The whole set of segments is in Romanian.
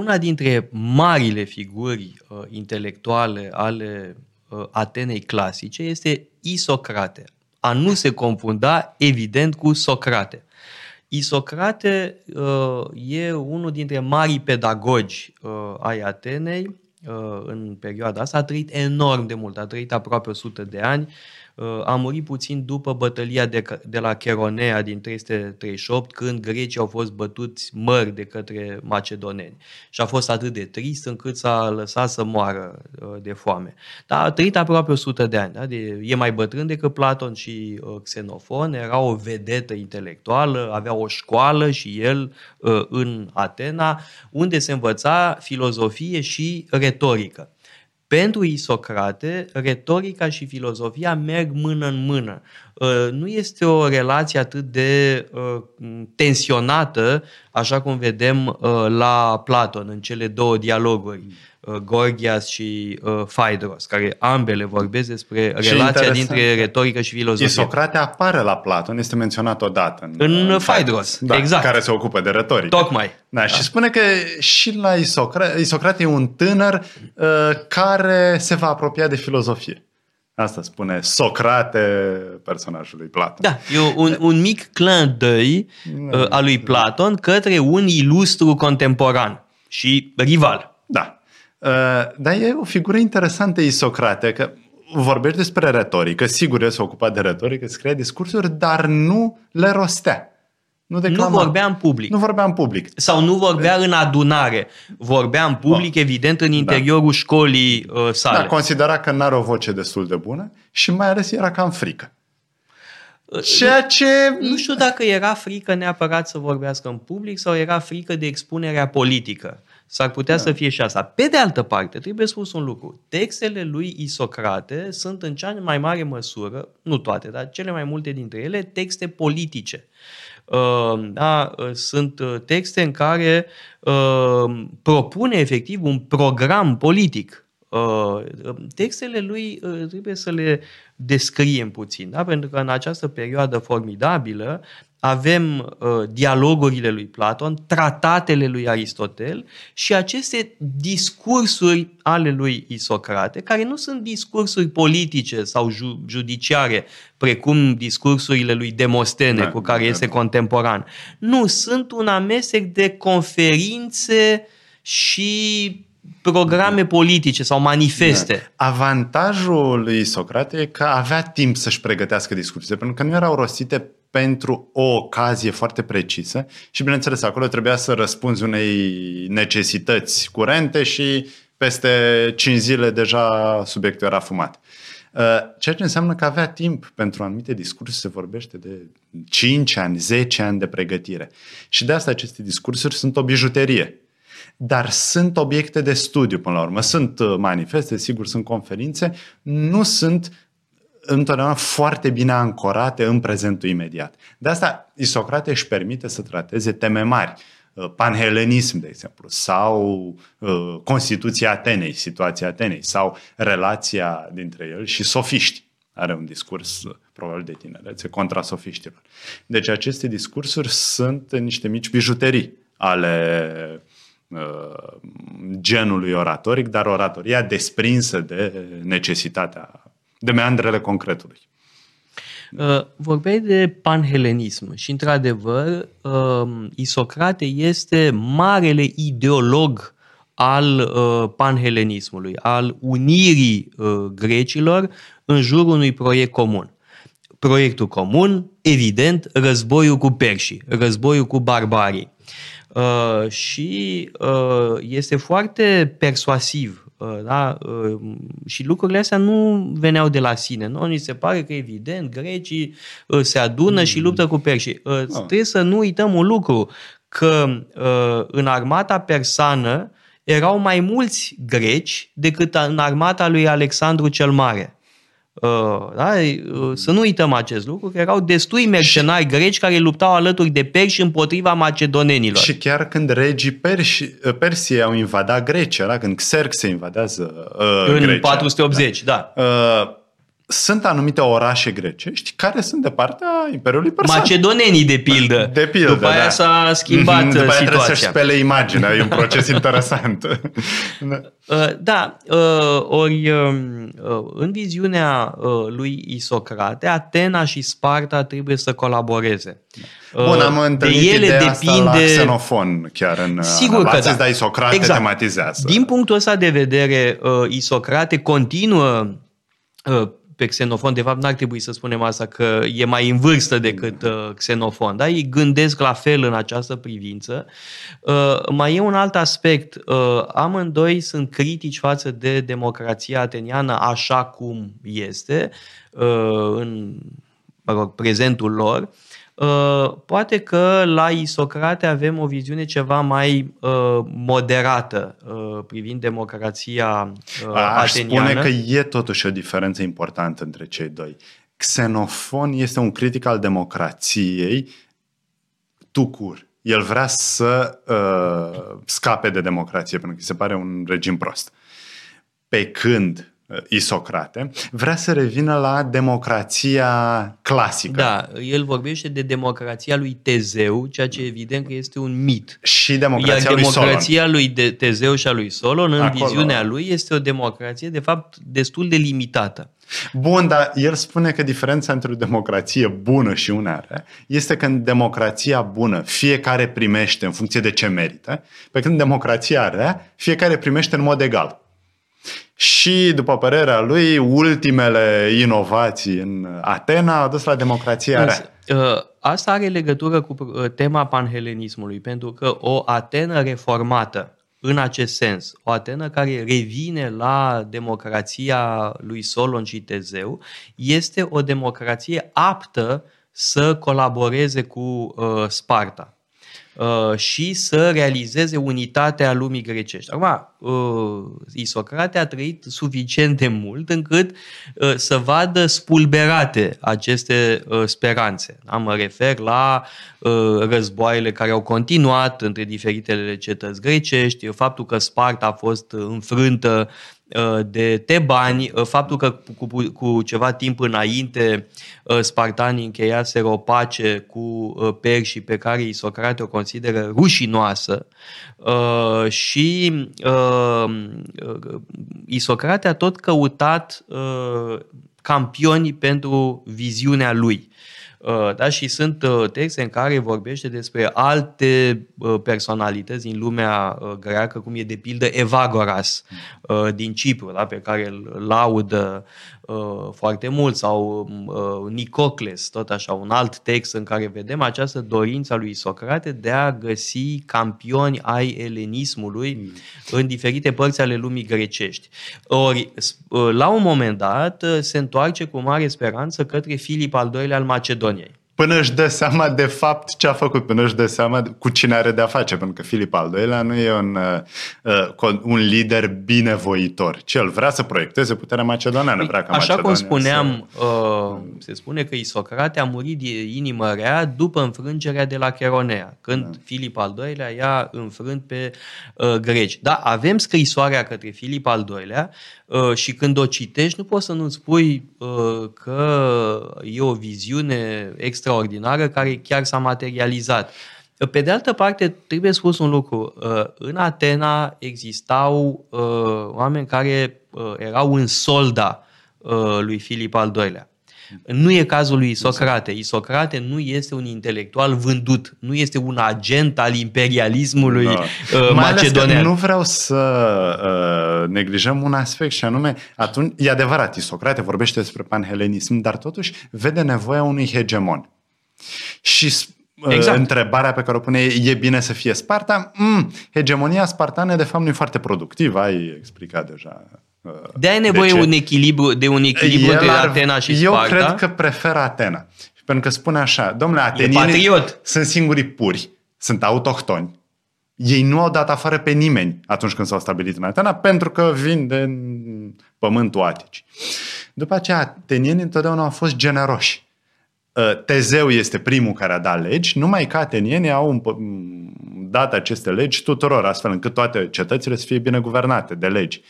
una dintre marile figuri uh, intelectuale ale uh, Atenei clasice este Isocrate. A nu se confunda, evident, cu Socrate. Isocrate uh, e unul dintre marii pedagogi uh, ai Atenei uh, în perioada asta. A trăit enorm de mult, a trăit aproape 100 de ani. Uh, Uh, a murit puțin după bătălia de, de la Cheronea din 338, când grecii au fost bătuți mări de către macedoneni. Și a fost atât de trist încât s-a lăsat să moară uh, de foame. Dar a trăit aproape 100 de ani. Da? De, e mai bătrân decât Platon și uh, Xenofon, era o vedetă intelectuală, avea o școală și el în Atena, unde se învăța filozofie și retorică. Pentru Isocrate, retorica și filozofia merg mână în mână. Uh, nu este o relație atât de uh, tensionată, așa cum vedem uh, la Platon, în cele două dialoguri. Uh, Gorgias și uh, Phaedros, care ambele vorbesc despre și relația dintre retorică și filozofie. Isocrate apare la Platon, este menționat odată. În, în Phaedros, da, exact. Care se ocupă de retorică. Tocmai. Da, da. Și spune că și la Isocrate, Isocrate e un tânăr uh, care se va apropia de filozofie. Asta spune Socrate, personajul lui Platon. Da, e un, un mic clin d'œil uh, al lui Platon către un ilustru contemporan și rival. Da. Uh, dar e o figură interesantă Isocrate, că vorbește despre retorică, sigur el se ocupa de retorică, scria discursuri, dar nu le rostea. Nu, declama. nu vorbea în public. Nu vorbea în public. Sau nu vorbea în adunare. Vorbea în public, oh. evident, în da. interiorul da. școlii uh, sale. Da, considera că nu are o voce destul de bună și mai ales era cam frică. Uh, Ceea ce... Nu știu dacă era frică neapărat să vorbească în public sau era frică de expunerea politică. S-ar putea da. să fie și asta. Pe de altă parte, trebuie spus un lucru. Textele lui Isocrate sunt în cea mai mare măsură, nu toate, dar cele mai multe dintre ele, texte politice. Uh, da, uh, sunt uh, texte în care propune efectiv un program politic. Textele lui trebuie să le descriem puțin, da? pentru că în această perioadă formidabilă avem uh, dialogurile lui Platon, tratatele lui Aristotel și aceste discursuri ale lui Isocrate, care nu sunt discursuri politice sau ju- judiciare, precum discursurile lui Demostene, da, cu care da, este da. contemporan. Nu, sunt un amestec de conferințe și programe politice sau manifeste. Da. Avantajul lui Socrate e că avea timp să-și pregătească discursurile, pentru că nu erau rostite pentru o ocazie foarte precisă și, bineînțeles, acolo trebuia să răspunzi unei necesități curente și peste 5 zile deja subiectul era fumat. Uh, ceea ce înseamnă că avea timp pentru anumite discursuri, se vorbește de 5 ani, 10 ani de pregătire. Și de asta aceste discursuri sunt o bijuterie. Dar sunt obiecte de studiu până la urmă. Sunt uh, manifeste, sigur, sunt conferințe, nu sunt întotdeauna foarte bine ancorate în prezentul imediat. De asta Isocrate își permite să trateze teme mari, uh, panhelenism, de exemplu, sau uh, Constituția Atenei, situația Atenei, sau relația dintre el și sofiști. Are un discurs uh, probabil de tinerețe contra sofiștilor. Deci aceste discursuri sunt niște mici bijuterii ale genului oratoric, dar oratoria desprinsă de necesitatea de meandrele concretului. Uh, vorbeai de panhelenism și, într-adevăr, uh, Isocrate este marele ideolog al uh, panhelenismului, al unirii grecilor în jurul unui proiect comun. Proiectul comun, evident, războiul cu perșii, războiul cu barbarii. Uh, și uh, este foarte persuasiv Uh, da? Uh, și lucrurile astea nu veneau de la sine. Nu? Ni se pare că, evident, grecii uh, se adună și luptă cu perșii. Ah. Trebuie să nu uităm un lucru, că în armata persană erau mai mulți greci decât în armata lui Alexandru cel Mare. Uh, da? Uh, să nu uităm acest lucru, că erau destui mercenari greci care luptau alături de perși împotriva macedonenilor. Și chiar când regii perși, uh, Persiei au invadat Grecia, da? când Xerx se invadează uh, În Grecia, 480, da. da. Uh, sunt anumite orașe grecești care sunt de partea Imperiului Persan. Macedonenii, de pildă. De pildă, După aia da. s-a schimbat După aia situația. trebuie să-și spele imaginea, e un proces interesant. Da. Uh, Da, uh, ori um, uh, în viziunea uh, lui Isocrate, Atena și Sparta trebuie să colaboreze. Bun, am Uh, întâlnit de ele ideea asta la depinde Xenofon, chiar în Sigur că Anabasis, da. dar Isocrate Exact. tematizează. Din punctul ăsta de vedere, uh, Isocrate continuă uh, pe Xenofon, de fapt n-ar trebui să spunem asta că e mai în vârstă decât uh, Xenofon, da? ei gândesc la fel în această privință. Uh, mai e un alt aspect, uh, amândoi sunt critici față de democrația ateniană așa cum este, uh, în mă rog, prezentul lor, Uh, poate că la Isocrate avem o viziune ceva mai uh, moderată uh, privind democrația uh, Aș ateniană. spune că e totuși o diferență importantă între cei doi. Xenofon este un critic al democrației tucur. El vrea să uh, scape de democrație, pentru că îi se pare un regim prost. Pe când uh, Isocrate vrea să revină la democrația clasică. Da, el vorbește de democrația lui Tezeu, ceea ce evident că este un mit. Și democrația Iar lui Solon. democrația lui de Tezeu și a lui Solon, în Acolo. viziunea lui, este o democrație, de fapt, destul de limitată. Bun, dar el spune că diferența între o democrație bună și una rea este că în democrația bună fiecare primește în funcție de ce merită, pe când democrația rea fiecare primește în mod egal. Și, după părerea lui, ultimele inovații în Atena au dus la democrația rea. Însă, uh, Asta are legătură cu uh, tema panhelenismului, pentru că o Atenă reformată, în acest sens, o Atenă care revine la democrația lui Solon și Tezeu, este o democrație aptă să colaboreze cu uh, Sparta uh, și să realizeze unitatea lumii grecești. Acum, uh, Isocrate a trăit suficient de mult încât uh, să vadă spulberate aceste uh, speranțe. Da? Mă refer la uh, războaiele care au continuat între diferitele cetăți grecești, faptul că Sparta a fost înfrântă uh, de tebani, uh, faptul că cu, cu ceva timp înainte uh, spartanii încheiaseră o pace cu uh, perșii pe care Isocrate o consideră rușinoasă uh, și uh, Isocrate a tot căutat uh, campioni pentru viziunea lui. Uh, da? Și sunt uh, texte în care vorbește despre alte uh, personalități din lumea greacă, cum e de pildă Evagoras din Cipru, da? pe care îl laudă foarte mult, sau Nicocles, tot așa, un alt text în care vedem această dorință a lui Socrate de a găsi campioni ai elenismului mm. în diferite părți ale lumii grecești. Ori, la un moment dat, se întoarce cu mare speranță către Filip al II-lea al Macedoniei. Până își dă seama de fapt ce a făcut, până își dă seama cu cine are de-a face, pentru că Filip al II-lea nu e un, uh, un lider binevoitor, ci el vrea să proiecteze puterea macedoneană. Vrea ca Așa cum Macedonia spuneam, să... uh, se spune că Isocrate a murit de inimă rea după înfrângerea de la Cheronea, când da. Filip al II-lea i-a înfrânt pe uh, greci. Da, avem scrisoarea către Filip al II-lea uh, și când o citești nu poți să nu spui uh, că e o viziune extraordinară care chiar s-a materializat. Pe de altă parte, trebuie spus un lucru. În Atena existau oameni care erau în solda lui Filip al II-lea. Nu e cazul lui Isocrate. Isocrate nu este un intelectual vândut, nu este un agent al imperialismului da. uh, macedonian. Nu vreau să uh, neglijăm un aspect și anume, atunci, e adevărat, Isocrate vorbește despre panhelenism, dar totuși vede nevoia unui hegemon. Și exact. întrebarea pe care o pune e, e bine să fie Sparta? Mm, hegemonia spartană de fapt nu e foarte productivă, ai explicat deja. De ai nevoie de, un echilibru, de un echilibru între Atena și Sparta? Eu cred că prefer Atena. Pentru că spune așa, domnule, atenienii sunt singurii puri, sunt autohtoni. Ei nu au dat afară pe nimeni atunci când s-au stabilit în Atena, pentru că vin de pământul Atici. După aceea, atenienii întotdeauna au fost generoși. Tezeu este primul care a dat legi, numai că atenienii au dat aceste legi tuturor, astfel încât toate cetățile să fie bine guvernate de legi.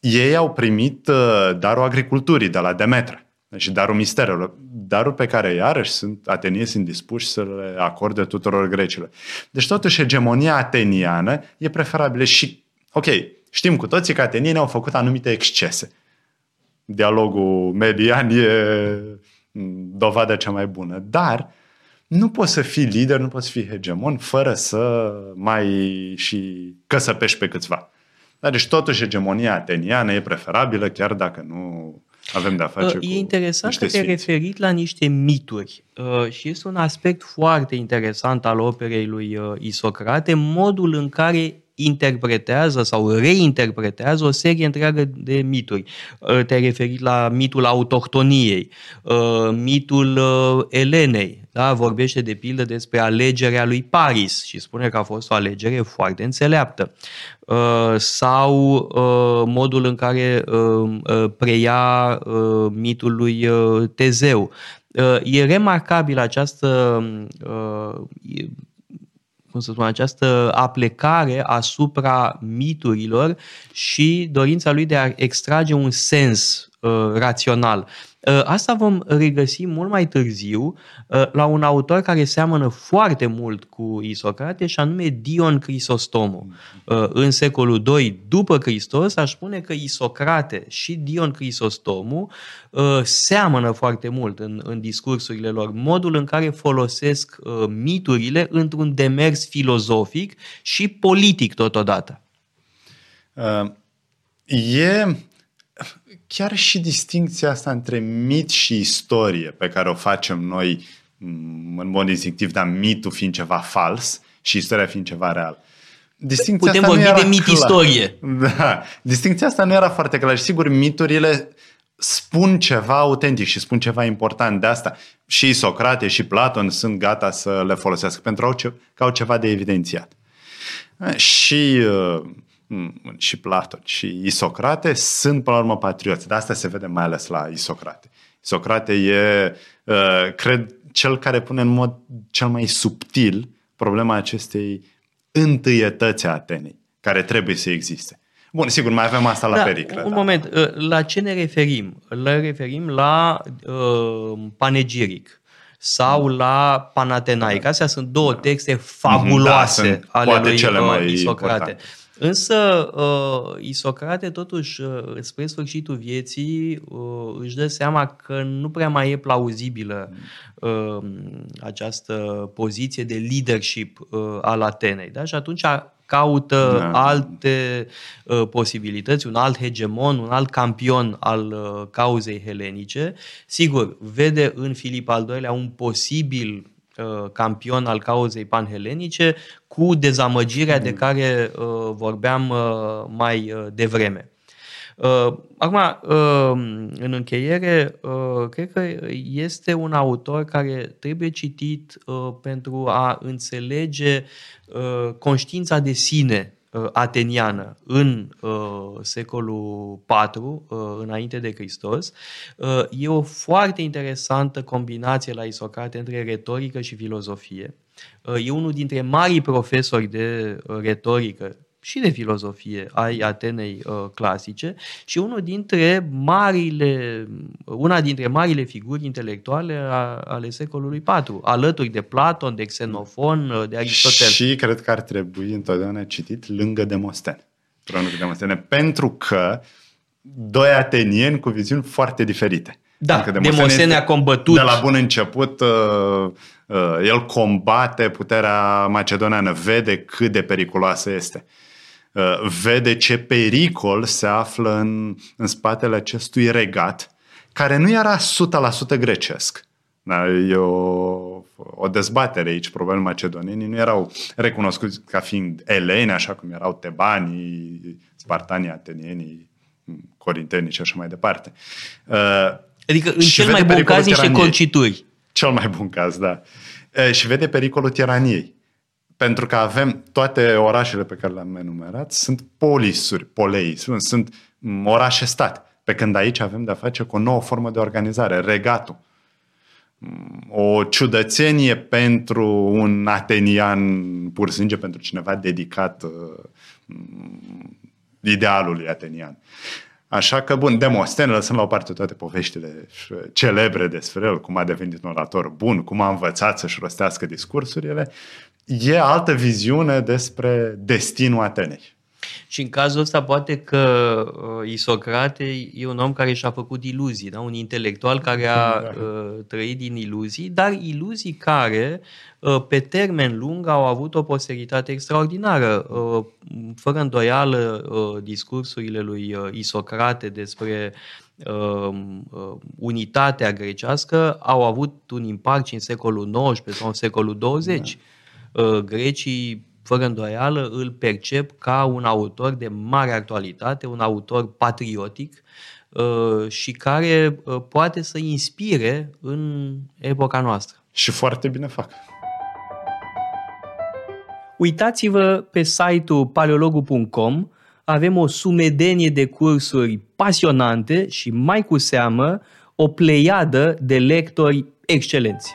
ei au primit uh, darul agriculturii de la Demetra și darul misterelor, darul pe care iarăși sunt, atenii sunt dispuși să le acorde tuturor grecilor. Deci totuși hegemonia ateniană e preferabilă și, ok, știm cu toții că atenienii au făcut anumite excese. Dialogul median e dovada cea mai bună, dar nu poți să fii lider, nu poți să fii hegemon fără să mai și căsăpești pe câțiva. Dar deci totuși hegemonia ateniană e preferabilă chiar dacă nu avem de-a face uh, E interesant că te-ai referit la niște mituri uh, și este un aspect foarte interesant al operei lui uh, Isocrate, modul în care interpretează sau reinterpretează o serie întreagă de mituri. Uh, te-ai referit la mitul autohtoniei, uh, mitul uh, Elenei, da? vorbește de pildă despre alegerea lui Paris și spune că a fost o alegere foarte înțeleaptă. Sau modul în care preia mitul lui Tezeu. E remarcabil această cum să spun, această aplecare asupra miturilor și dorința lui de a extrage un sens uh, rațional. Uh, asta vom regăsi mult mai târziu uh, la un autor care seamănă foarte mult cu Isocrate și anume Dion Crisostomo. Uh, în secolul II după Hristos aș spune că Isocrate și Dion Crisostomo seamănă foarte mult în, în discursurile lor, modul în care folosesc miturile într-un demers filozofic și politic totodată. Uh, e chiar și distinția asta între mit și istorie pe care o facem noi mm, în mod instinctiv, dar mitul fiind ceva fals și istoria fiind ceva real. Distinția Putem vorbi de mit-istorie. Da. Distinția asta nu era foarte clară. Sigur, miturile spun ceva autentic și spun ceva important de asta. Și Socrate și Platon sunt gata să le folosească pentru că au ceva de evidențiat. Și uh, Mm, și Platon și Isocrate sunt, până la urmă, patrioți. De asta se vede mai ales la Isocrate. Isocrate e, uh, cred, cel care pune în mod cel mai subtil problema acestei întâietăți a Atenei, care trebuie să existe. Bun, sigur, mai avem asta la da, Pericle. Un da. moment, uh, la ce ne referim? Le referim la uh, panegiric sau la Panatenaic. Astea sunt două da. texte fabuloase da, ale lui cele uh, mai Isocrate. Importante. Însă uh, Isocrate totuși uh, spre sfârșitul vieții uh, își dă seama că nu prea mai e plauzibilă uh, această poziție de leadership uh, al Atenei. Da? Și atunci caută da. alte uh, posibilități, un alt hegemon, un alt campion al uh, cauzei helenice. Sigur, vede în Filip al II-lea un posibil Uh, campion al cauzei panhelenice cu dezamăgirea de care uh, vorbeam uh, mai devreme. Acum, în încheiere, cred că este un autor care trebuie citit pentru a înțelege conștiința de sine Uh, ateniană în uh, secolul IV, uh, înainte de Hristos. Uh, e o foarte interesantă combinație la Isocrate între retorică și filozofie. Uh, e unul dintre marii profesori de uh, retorică și de filozofie ai Atenei uh, clasice și unul dintre marile, una dintre marile figuri intelectuale a, ale secolului IV, alături de Platon, de Xenofon, uh, de Aristotel. Și cred că ar trebui întotdeauna citit lângă Demostene. Lângă Demostene, pentru că doi atenieni cu viziuni foarte diferite. Da, Demostene, Demostene a combătut. De la bun început, uh, uh, el combate puterea macedoneană, vede cât de periculoasă este. Uh, vede ce pericol se află în, în spatele acestui regat, care nu era 100% grecesc. Da, e o, o dezbatere aici. Probabil macedonienii nu erau recunoscuți ca fiind eleni, așa cum erau tebanii, spartanii, atenienii, corintenii și așa mai departe. Uh, adică în cel mai bun caz niște concituri. Cel mai bun caz, da. Uh, și vede pericolul tiraniei pentru că avem toate orașele pe care le-am enumerat, sunt polisuri, polei, sunt, sunt orașe-stat. Pe când aici avem de-a face cu o nouă formă de organizare, regatul. O ciudățenie pentru un atenian pur și simplu, pentru cineva dedicat uh, idealului atenian. Așa că, bun, Demostene, lăsând la o parte toate poveștile celebre despre el, cum a devenit un orator bun, cum a învățat să-și rostească discursurile, e altă viziune despre destinul Atenei. Și în cazul ăsta poate că uh, Isocrate e un om care și-a făcut iluzii, da? un intelectual care a da. uh, trăit din iluzii, dar iluzii care uh, pe termen lung au avut o posteritate extraordinară. Uh, fără îndoială, uh, discursurile lui uh, Isocrate despre uh, uh, unitatea grecească au avut un impact și în secolul XIX sau în secolul 20. Da. Uh, grecii fără îndoială, îl percep ca un autor de mare actualitate, un autor patriotic uh, și care uh, poate să inspire în epoca noastră. Și foarte bine fac. Uitați-vă pe site-ul paleologu.com, avem o sumedenie de cursuri pasionante și mai cu seamă o pleiadă de lectori excelenți.